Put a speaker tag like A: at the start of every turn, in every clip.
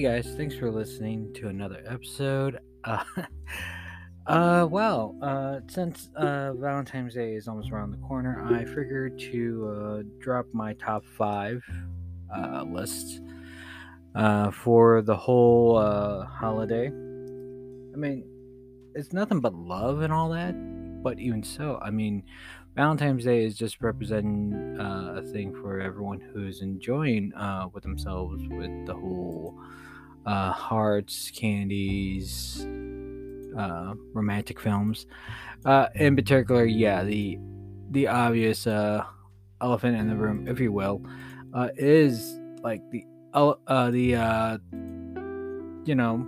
A: Hey guys, thanks for listening to another episode. Uh, uh well, uh, since uh, Valentine's Day is almost around the corner, I figured to uh, drop my top five uh, list uh, for the whole uh, holiday. I mean, it's nothing but love and all that, but even so, I mean, Valentine's Day is just representing uh, a thing for everyone who's enjoying uh, with themselves with the whole uh, hearts, candies, uh, romantic films. Uh, in particular, yeah, the the obvious uh, elephant in the room, if you will, uh, is like the uh, the uh, you know,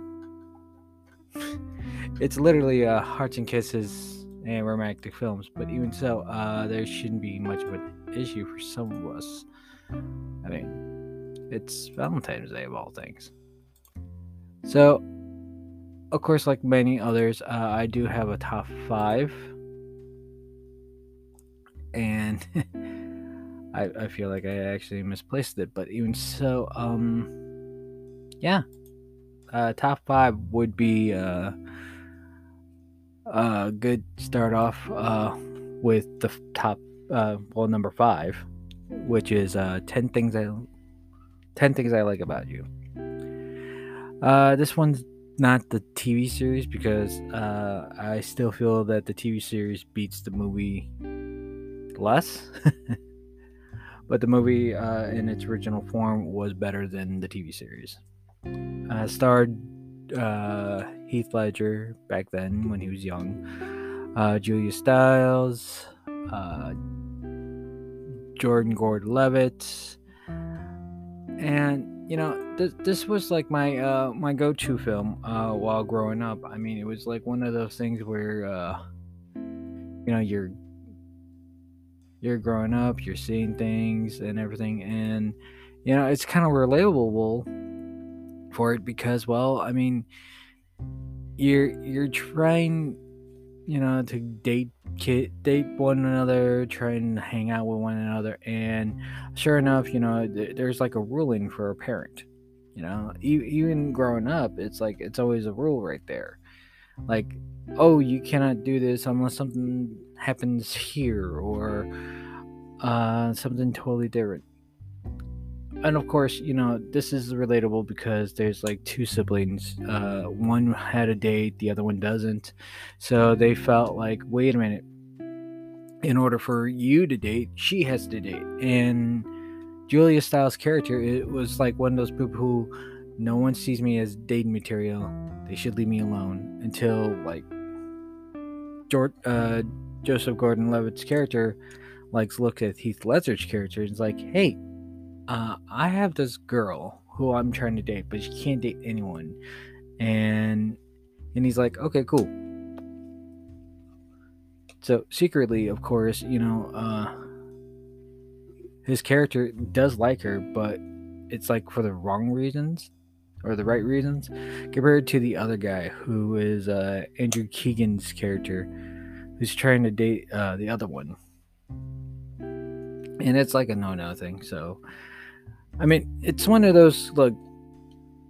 A: it's literally uh, hearts and kisses and romantic films. But even so, uh, there shouldn't be much of an issue for some of us. I mean, it's Valentine's Day of all things. So, of course, like many others, uh, I do have a top five. And I, I feel like I actually misplaced it, but even so, um, yeah, uh, top five would be uh, good start off uh, with the top, uh, well, number five, which is uh, 10 things I 10 things I like about you. Uh, this one's not the TV series because uh, I still feel that the TV series beats the movie less. but the movie uh, in its original form was better than the TV series. Uh, starred uh, Heath Ledger back then when he was young, uh, Julia Stiles, uh, Jordan Gordon Levitt, and you know th- this was like my uh, my go to film uh, while growing up. I mean, it was like one of those things where uh, you know you're you're growing up, you're seeing things and everything, and you know it's kind of relatable for it because well i mean you're you're trying you know to date date one another try and hang out with one another and sure enough you know th- there's like a ruling for a parent you know? E- even growing up it's like it's always a rule right there. Like oh you cannot do this unless something happens here or uh, something totally different and of course, you know, this is relatable because there's like two siblings. Uh, one had a date, the other one doesn't. So they felt like, wait a minute, in order for you to date, she has to date. And Julia Stiles' character, it was like one of those people who no one sees me as dating material. They should leave me alone until like George, uh, Joseph Gordon-Levitt's character likes look at Heath Ledger's character and is like, hey, uh, I have this girl who I'm trying to date, but she can't date anyone. And and he's like, okay, cool. So secretly, of course, you know, uh, his character does like her, but it's like for the wrong reasons or the right reasons compared to the other guy who is uh, Andrew Keegan's character who's trying to date uh, the other one. And it's like a no no thing. So I mean, it's one of those like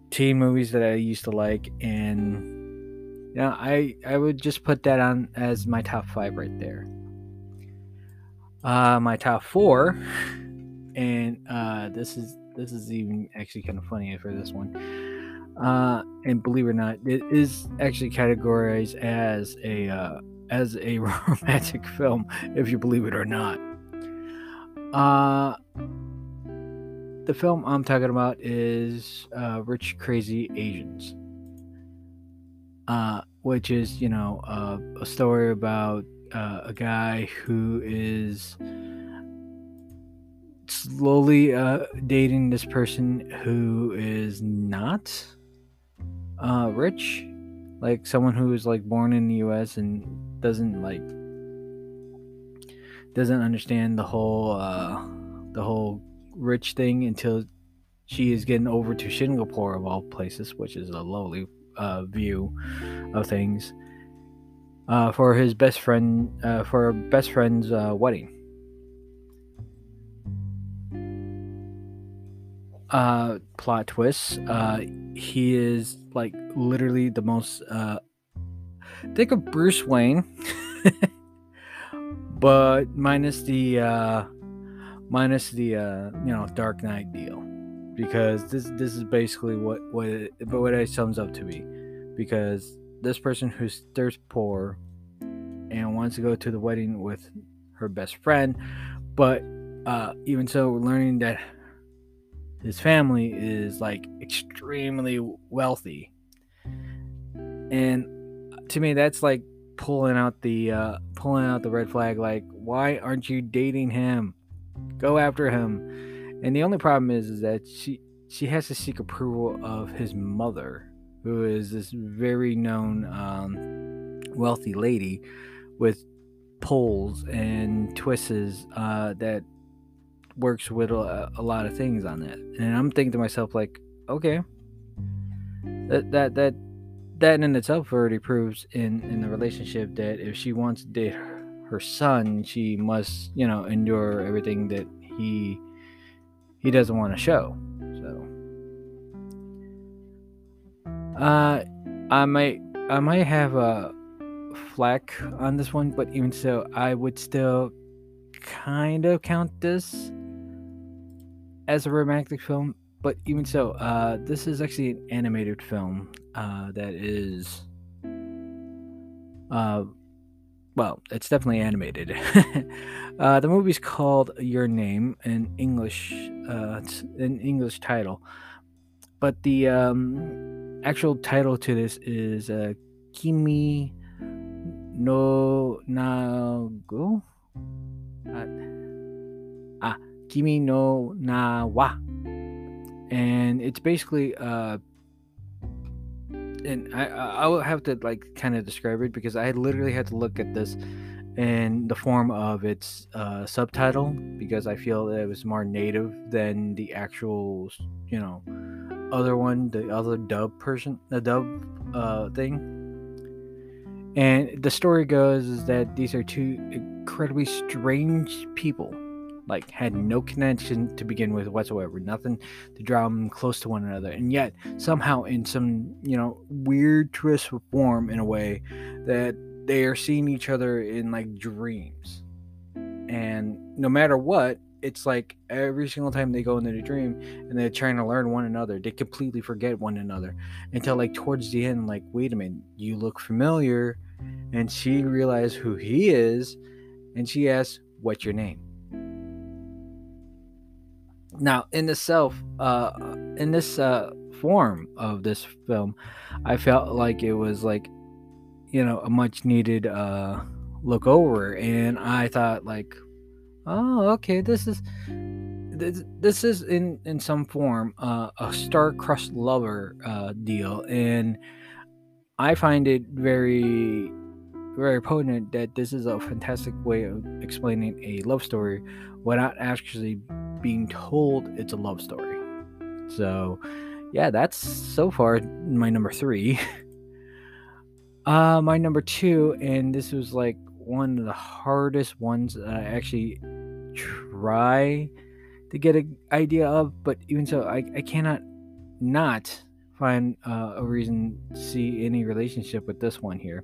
A: teen movies that I used to like, and yeah, I I would just put that on as my top five right there. Uh, my top four, and uh, this is this is even actually kind of funny for this one. Uh, and believe it or not, it is actually categorized as a uh, as a romantic film, if you believe it or not. Uh, the film I'm talking about is uh, Rich Crazy Asians, uh, which is, you know, uh, a story about uh, a guy who is slowly uh, dating this person who is not uh, rich, like someone who is like born in the U.S. and doesn't like doesn't understand the whole the whole rich thing until she is getting over to Singapore of all places, which is a lovely uh, view of things, uh, for his best friend uh, for best friend's uh, wedding. uh, plot twists. Uh, he is like literally the most. Think of Bruce Wayne, but minus the minus the uh, you know Dark Knight deal, because this this is basically what what it, what it sums up to be, because this person who's thirst poor and wants to go to the wedding with her best friend, but uh, even so, learning that his family is like extremely wealthy, and to me, that's like pulling out the uh, pulling out the red flag. Like, why aren't you dating him? Go after him. And the only problem is, is that she she has to seek approval of his mother, who is this very known um, wealthy lady with pulls and twists uh, that works with a, a, lot of things on that. And I'm thinking to myself, like, okay, that that that that in itself already proves in in the relationship that if she wants to date her, son, she must you know endure everything that he he doesn't want to show. So, uh, I might I might have a flack on this one, but even so, I would still kind of count this as a romantic film. But even so, uh, this is actually an animated film uh, that is, uh, well, it's definitely animated. uh, the movie's called Your Name, in English, uh, it's an English title, but the um, actual title to this is uh, Kimi no Nago. Uh, ah, Kimi no Na wa. And it's basically uh and I I will have to like kind of describe it because I literally had to look at this in the form of its uh, subtitle because I feel that it was more native than the actual you know other one the other dub person the dub uh, thing. And the story goes is that these are two incredibly strange people, like had no connection to begin with whatsoever, nothing to draw them close to one another, and yet somehow in some you know weird twist form in a way that they are seeing each other in like dreams, and no matter what, it's like every single time they go into the dream and they're trying to learn one another, they completely forget one another until like towards the end, like, wait a minute, you look familiar. And she realized who he is and she asks, What's your name? Now, in the self, uh, in this uh, form of this film, I felt like it was like, you know, a much needed uh, look over, and I thought like, oh, okay, this is this, this is in in some form uh, a star-crossed lover uh, deal, and I find it very very potent that this is a fantastic way of explaining a love story without actually being told it's a love story. So, yeah, that's so far my number three. uh, my number two, and this was like one of the hardest ones I actually try to get an idea of, but even so, I, I cannot not find uh, a reason to see any relationship with this one here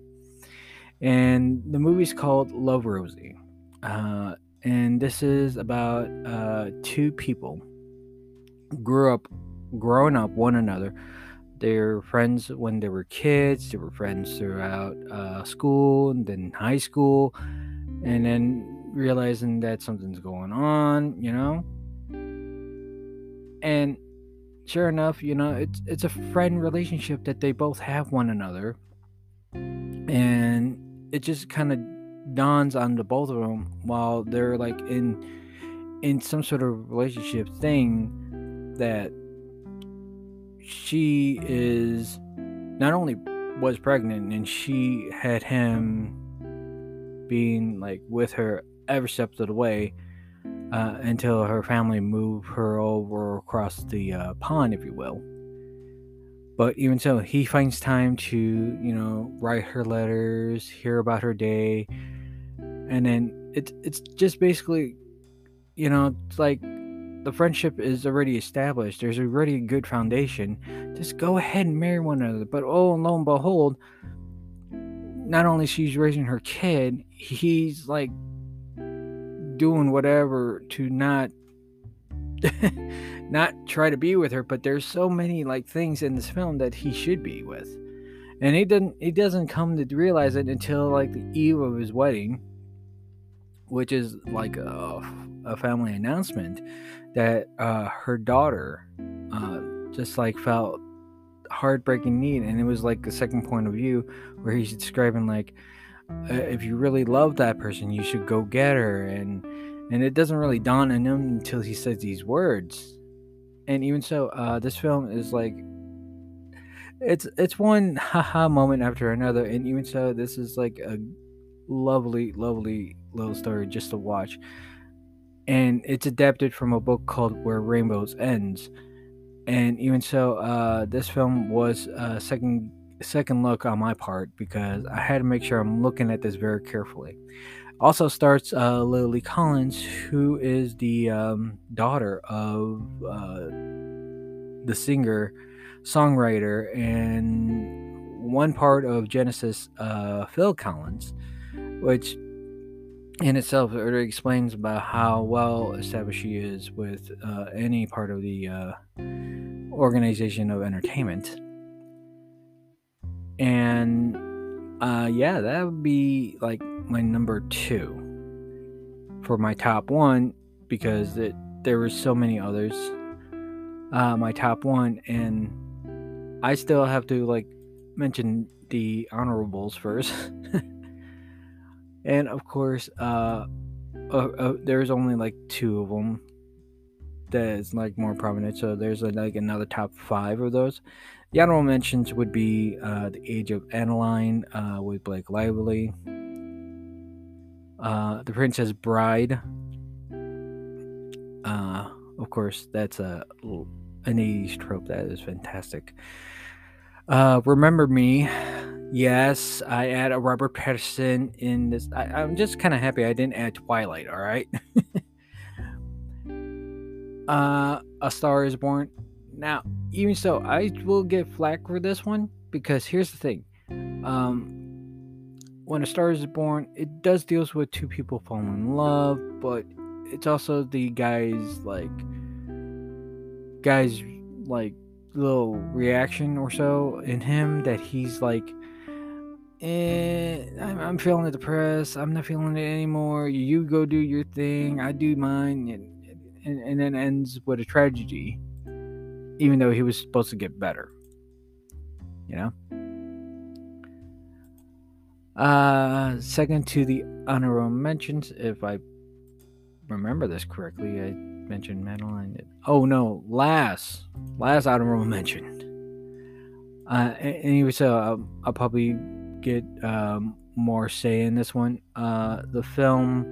A: and the movie's called Love Rosie. Uh, and this is about uh, two people grew up, growing up one another. They're friends when they were kids. They were friends throughout uh, school and then high school, and then realizing that something's going on, you know. And sure enough, you know, it's it's a friend relationship that they both have one another, and it just kind of dawns on the both of them while they're like in in some sort of relationship thing that she is not only was pregnant and she had him being like with her every step of the way uh, until her family moved her over across the uh, pond, if you will. But even so, he finds time to, you know, write her letters, hear about her day, and then it's it's just basically, you know, it's like the friendship is already established. There's already a good foundation. Just go ahead and marry one another. But oh, and lo and behold, not only she's raising her kid, he's like doing whatever to not not try to be with her. But there's so many like things in this film that he should be with, and he doesn't. He doesn't come to realize it until like the eve of his wedding, which is like a, a family announcement that uh, her daughter uh, just like felt heartbreaking need and it was like the second point of view where he's describing like uh, if you really love that person you should go get her and and it doesn't really dawn on him until he says these words. And even so uh, this film is like it's it's one haha moment after another and even so this is like a lovely lovely little story just to watch and it's adapted from a book called Where Rainbows Ends. And even so, uh, this film was a second second look on my part because I had to make sure I'm looking at this very carefully. Also starts uh, Lily Collins, who is the um, daughter of uh, the singer, songwriter, and one part of Genesis, uh, Phil Collins, which in itself already explains about how well established she is with uh, any part of the uh, organization of entertainment. And uh, yeah, that would be like my number two for my top one because it, there were so many others. Uh, my top one, and I still have to like mention the honorables first. and of course, uh, uh, uh, there's only like two of them that is like more prominent. So there's like another top five of those. The honorable mentions would be uh, The Age of Adaline uh, with Blake Lively, uh, The Princess Bride. Uh, of course, that's a an 80s trope that is fantastic. Uh, Remember Me Yes, I add a Robert Pattinson in this. I, am just kind of happy I didn't add Twilight. All right. uh, A Star Is Born. Now, even so, I will get flack for this one because here's the thing. Um, when A Star Is Born, it does deals with two people falling in love, but it's also the guy's like, guy's like little reaction or so in him that he's like eh, I'm, I'm feeling depressed. I'm not feeling it anymore. You go do your thing. I do mine. And, and, and then ends with a tragedy, even though he was supposed to get better. You know? Uh, second to the honorable mentions, if I remember this correctly, I mentioned Madeline. Oh no, last, last honorable mention. Uh, anyway, so I'll, I'll probably get um, more say in this one. Uh, the film,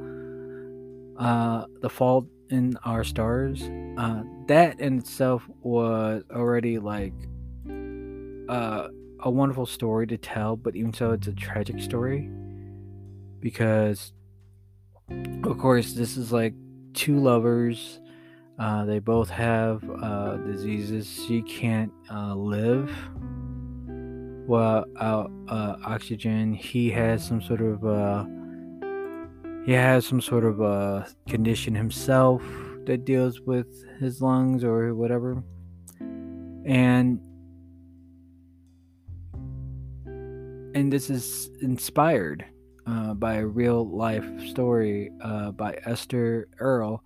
A: uh, The Fault in Our Stars, uh, that in itself was already like uh, a wonderful story to tell, but even so, it's a tragic story because, of course, this is like two lovers. Uh, they both have uh, diseases. She can't uh, live well, uh, uh, oxygen. He has some sort of uh, he has some sort of uh, condition himself that deals with his lungs or whatever, and and this is inspired uh, by a real life story uh, by Esther Earl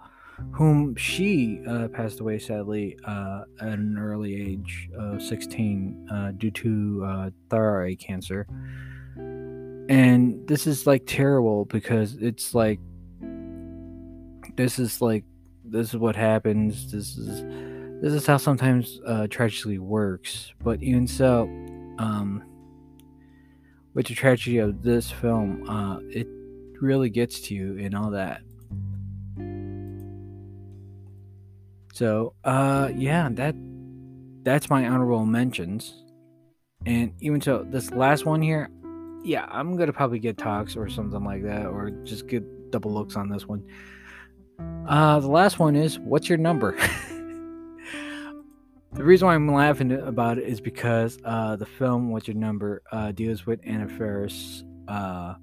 A: whom she uh, passed away sadly uh, at an early age of 16 uh, due to uh, thyroid cancer. And this is like terrible because it's like, this is like, this is what happens. This is, this is how sometimes uh, tragedy works. But even so, um, with the tragedy of this film, uh, it really gets to you and all that. So, uh, yeah, that that's my honorable mentions. And even so, this last one here, yeah, I'm gonna probably get talks or something like that, or just get double looks on this one. Uh, the last one is what's your number? the reason why I'm laughing about it is because uh, the film What's Your Number uh, deals with Anna Faris, uh,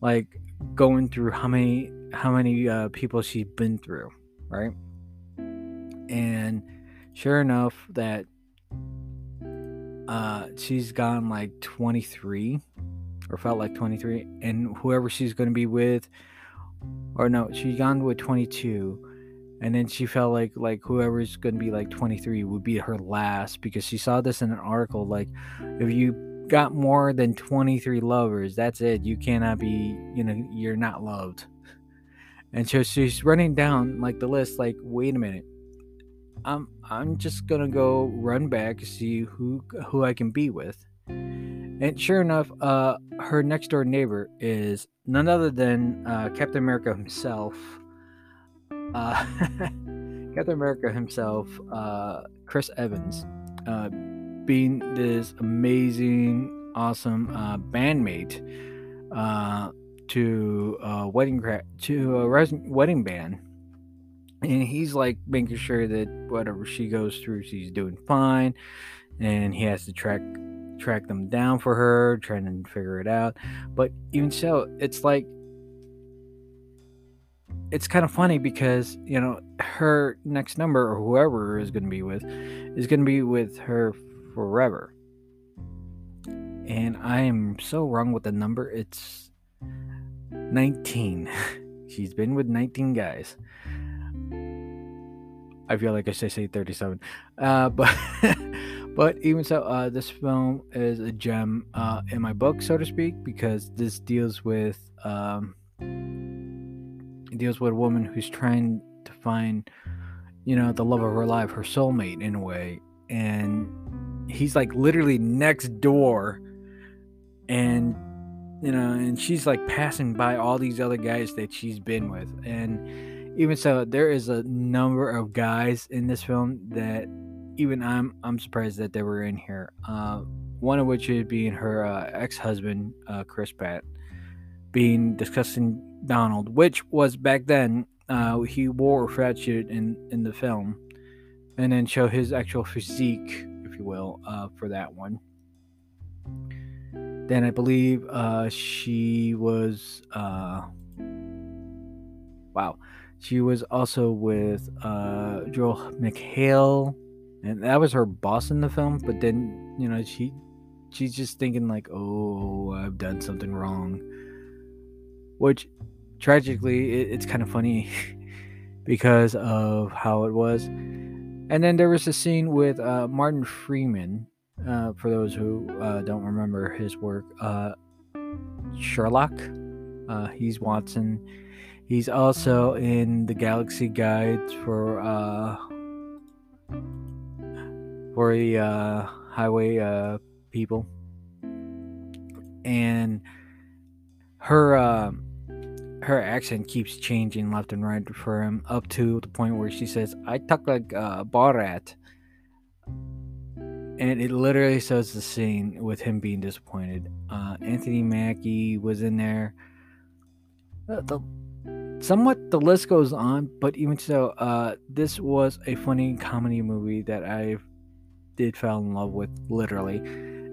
A: like going through how many how many uh, people she's been through, right? And sure enough, that uh, she's gone like 23 or felt like 23, and whoever she's going to be with, or no, she's gone with 22 and then she felt like like whoever's going to be like 23 would be her last because she saw this in an article like if you got more than 23 lovers that's it you cannot be you know you're not loved. And so she's running down like the list like wait a minute i'm i'm just gonna go run back see who who i can be with. And sure enough uh her next door neighbor is none other than uh, captain america himself. Uh, Captain America himself, uh, Chris Evans, uh, being this amazing, awesome uh, bandmate uh, to a wedding cra- to a res- wedding band, and he's like making sure that whatever she goes through, she's doing fine, and he has to track track them down for her, trying to figure it out. But even so, it's like it's kind of funny because you know her next number or whoever is going to be with is going to be with her forever. And i am so wrong with the number it's 19 she's been with 19 guys i feel like i should say 37 uh, but but even so uh, this film is a gem uh, in my book so to speak because this deals with um, deals with a woman who's trying to find, you know, the love of her life, her soulmate in a way. And he's like literally next door. And, you know, and she's like passing by all these other guys that she's been with. And even so, there is a number of guys in this film that even I'm I'm surprised that they were in here. Uh, one of which is being her uh, ex-husband, uh, Chris Pratt, being Disgusting Donald, which was back then uh, he wore a fat suit in in the film, and then show his actual physique, if you will, uh, for that one. Then I believe uh, she was wow, she was also with uh, Joel McHale, and that was her boss in the film. But then you know she she's just thinking like, oh, I've done something wrong, which tragically, it, it's kind of funny because of how it was. And then there was a scene with uh, Martin Freeman. Uh, for those who uh, don't remember his work, uh, Sherlock. Uh, he's Watson. He's also in the Galaxy Guide for uh, for the highway people. And her her accent keeps changing left and right for him up to the point where she says i talk like a Borat. And it literally shows the scene with him being disappointed. Uh, anthony mackie was in there. Uh, the, somewhat the list goes on but even so uh, this was a funny comedy movie that i did fall in love with literally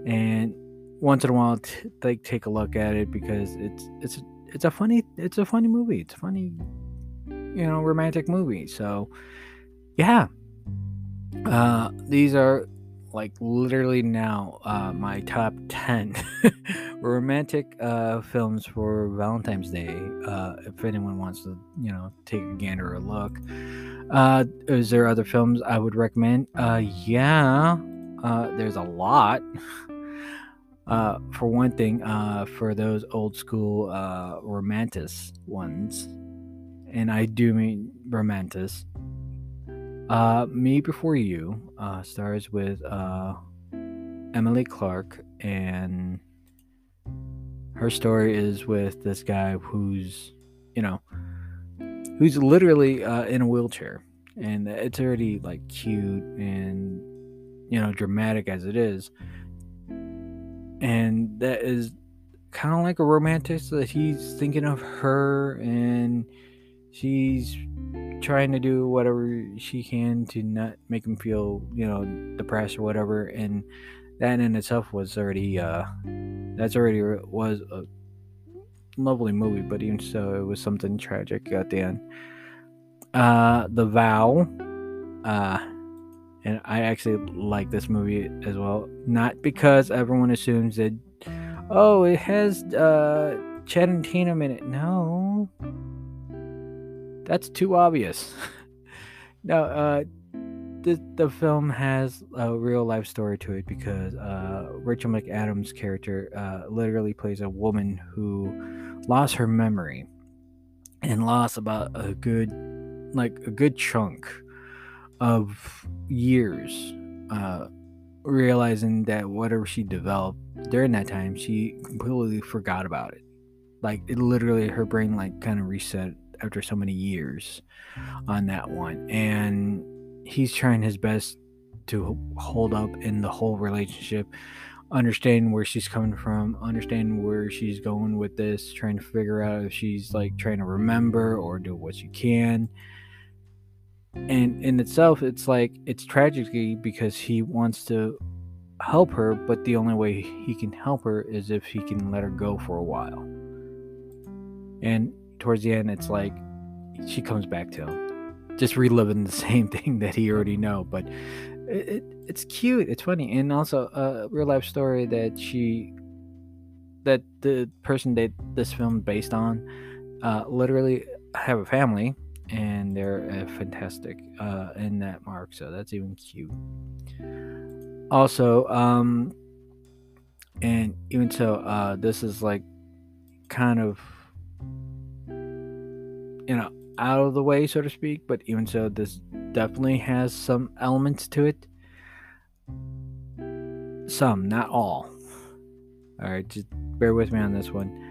A: and once in a while t- like take a look at it because it's it's it's a funny it's a funny movie. It's a funny you know romantic movie. So yeah, uh, these are like literally now uh, my top 10 romantic uh, films for valentine's day uh, if anyone wants to you know take a gander or look uh, is there other films i would recommend uh, yeah uh, there's a lot uh, for one thing, uh, for those old school uh, romantic ones, and I do mean romantic. Uh, Me Before You uh, stars with uh, Emily Clark, and her story is with this guy who's, you know, who's literally uh, in a wheelchair, and it's already like cute and you know dramatic as it is. And that is kind of like a romantic that he's thinking of her and she's trying to do whatever she can to not make him feel, you know, depressed or whatever. And that in itself was already, uh, that's already was a lovely movie, but even so, it was something tragic at the end. Uh, The Vow, uh, and I actually like this movie as well. Not because everyone assumes that, oh, it has uh, Channing Tatum in it. No, that's too obvious. no, uh, the the film has a real life story to it because uh, Rachel McAdams' character uh, literally plays a woman who lost her memory and lost about a good like a good chunk of years uh, realizing that whatever she developed during that time she completely forgot about it like it literally her brain like kind of reset after so many years on that one. And he's trying his best to hold up in the whole relationship understand where she's coming from understand where she's going with this trying to figure out if she's like trying to remember or do what she can. And in itself it's like it's tragedy because he wants to help her but the only way he can help her is if he can let her go for a while. And towards the end it's like she comes back to him just reliving the same thing that he already know but it, it it's cute it's funny and also a real life story that she that the person that this film based on uh, literally have a family and they're uh, fantastic uh, in that mark. So that's even cute. Also, um, and even so, uh, this is like kind of you know out of the way, so to speak. But even so, this definitely has some elements to it. Some, not all. All right, just bear with me on this one.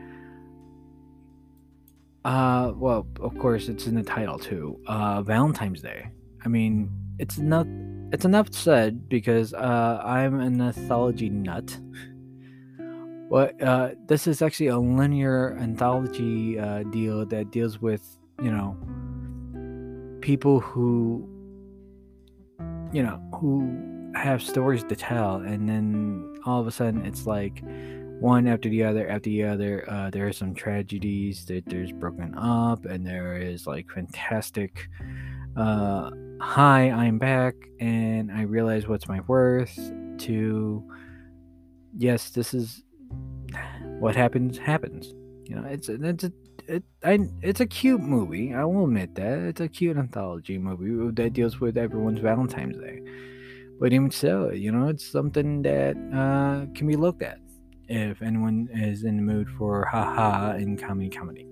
A: Uh, well, of course, it's in the title too. Uh, Valentine's Day. I mean, it's not. It's enough said because uh, I'm an anthology nut. But uh, this is actually a linear anthology uh, deal that deals with you know people who you know who have stories to tell, and then all of a sudden it's like one after the other after the other uh, there are some tragedies that there's broken up and there is like fantastic uh, hi i'm back and i realize what's my worth to yes this is what happens happens. You know it's it's it, I, it's a cute movie i will admit that it's a cute anthology movie that deals with everyone's valentine's day but even so you know it's something that uh, can be looked at if anyone is in the mood for haha and comedy comedy.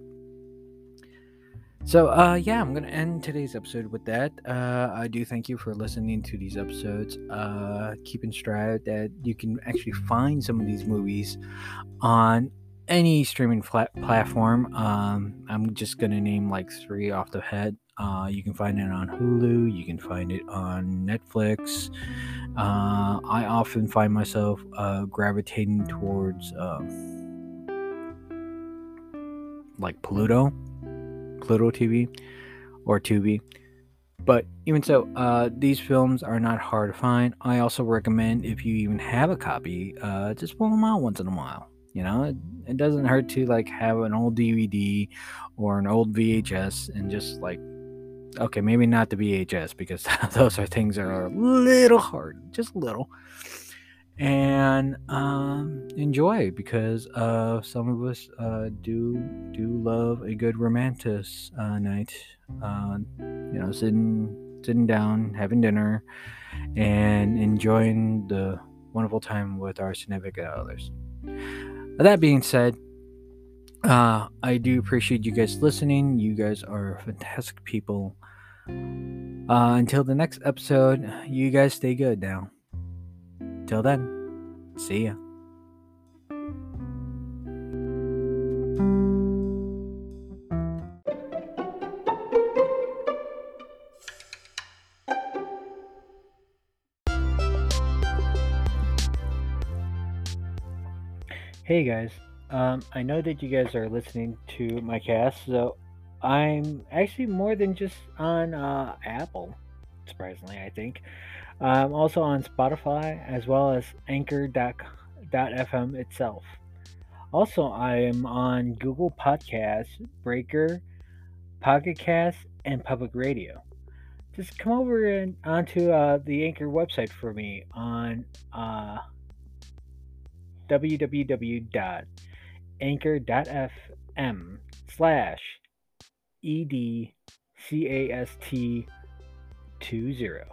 A: So, uh, yeah, I'm gonna end today's episode with that. Uh, I do thank you for listening to these episodes. Uh, keep in stride that you can actually find some of these movies on any streaming flat platform. Um, I'm just gonna name like three off the head. Uh, you can find it on Hulu. You can find it on Netflix. Uh, I often find myself uh, gravitating towards um, like Pluto, Pluto TV, or Tubi. But even so, uh, these films are not hard to find. I also recommend if you even have a copy, uh, just pull them out once in a while. You know, it, it doesn't hurt to like have an old DVD or an old VHS and just like okay, maybe not the VHS because those are things that are a little hard, just a little. And um, enjoy because uh, some of us uh, do do love a good romantic uh, night. Uh, you know, sitting sitting down, having dinner, and enjoying the wonderful time with our significant others. That being said, uh, I do appreciate you guys listening. You guys are fantastic people. Uh, until the next episode, you guys stay good now. Till then, see ya. Hey guys, um, I know that you guys are listening to my cast, so I'm actually more than just on uh, Apple, surprisingly, I think. I'm also on Spotify as well as Anchor.fm itself. Also, I am on Google Podcasts, Breaker, Pocket Cast, and Public Radio. Just come over and onto uh, the Anchor website for me on uh, www.anchor.fm slash edcast20.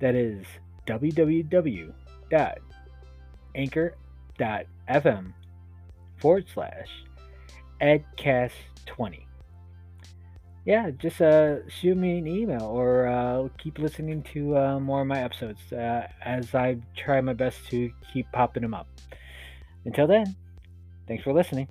A: That is www.anchor.fm forward slash edcast20 yeah, just uh, shoot me an email or uh, keep listening to uh, more of my episodes uh, as I try my best to keep popping them up. Until then, thanks for listening.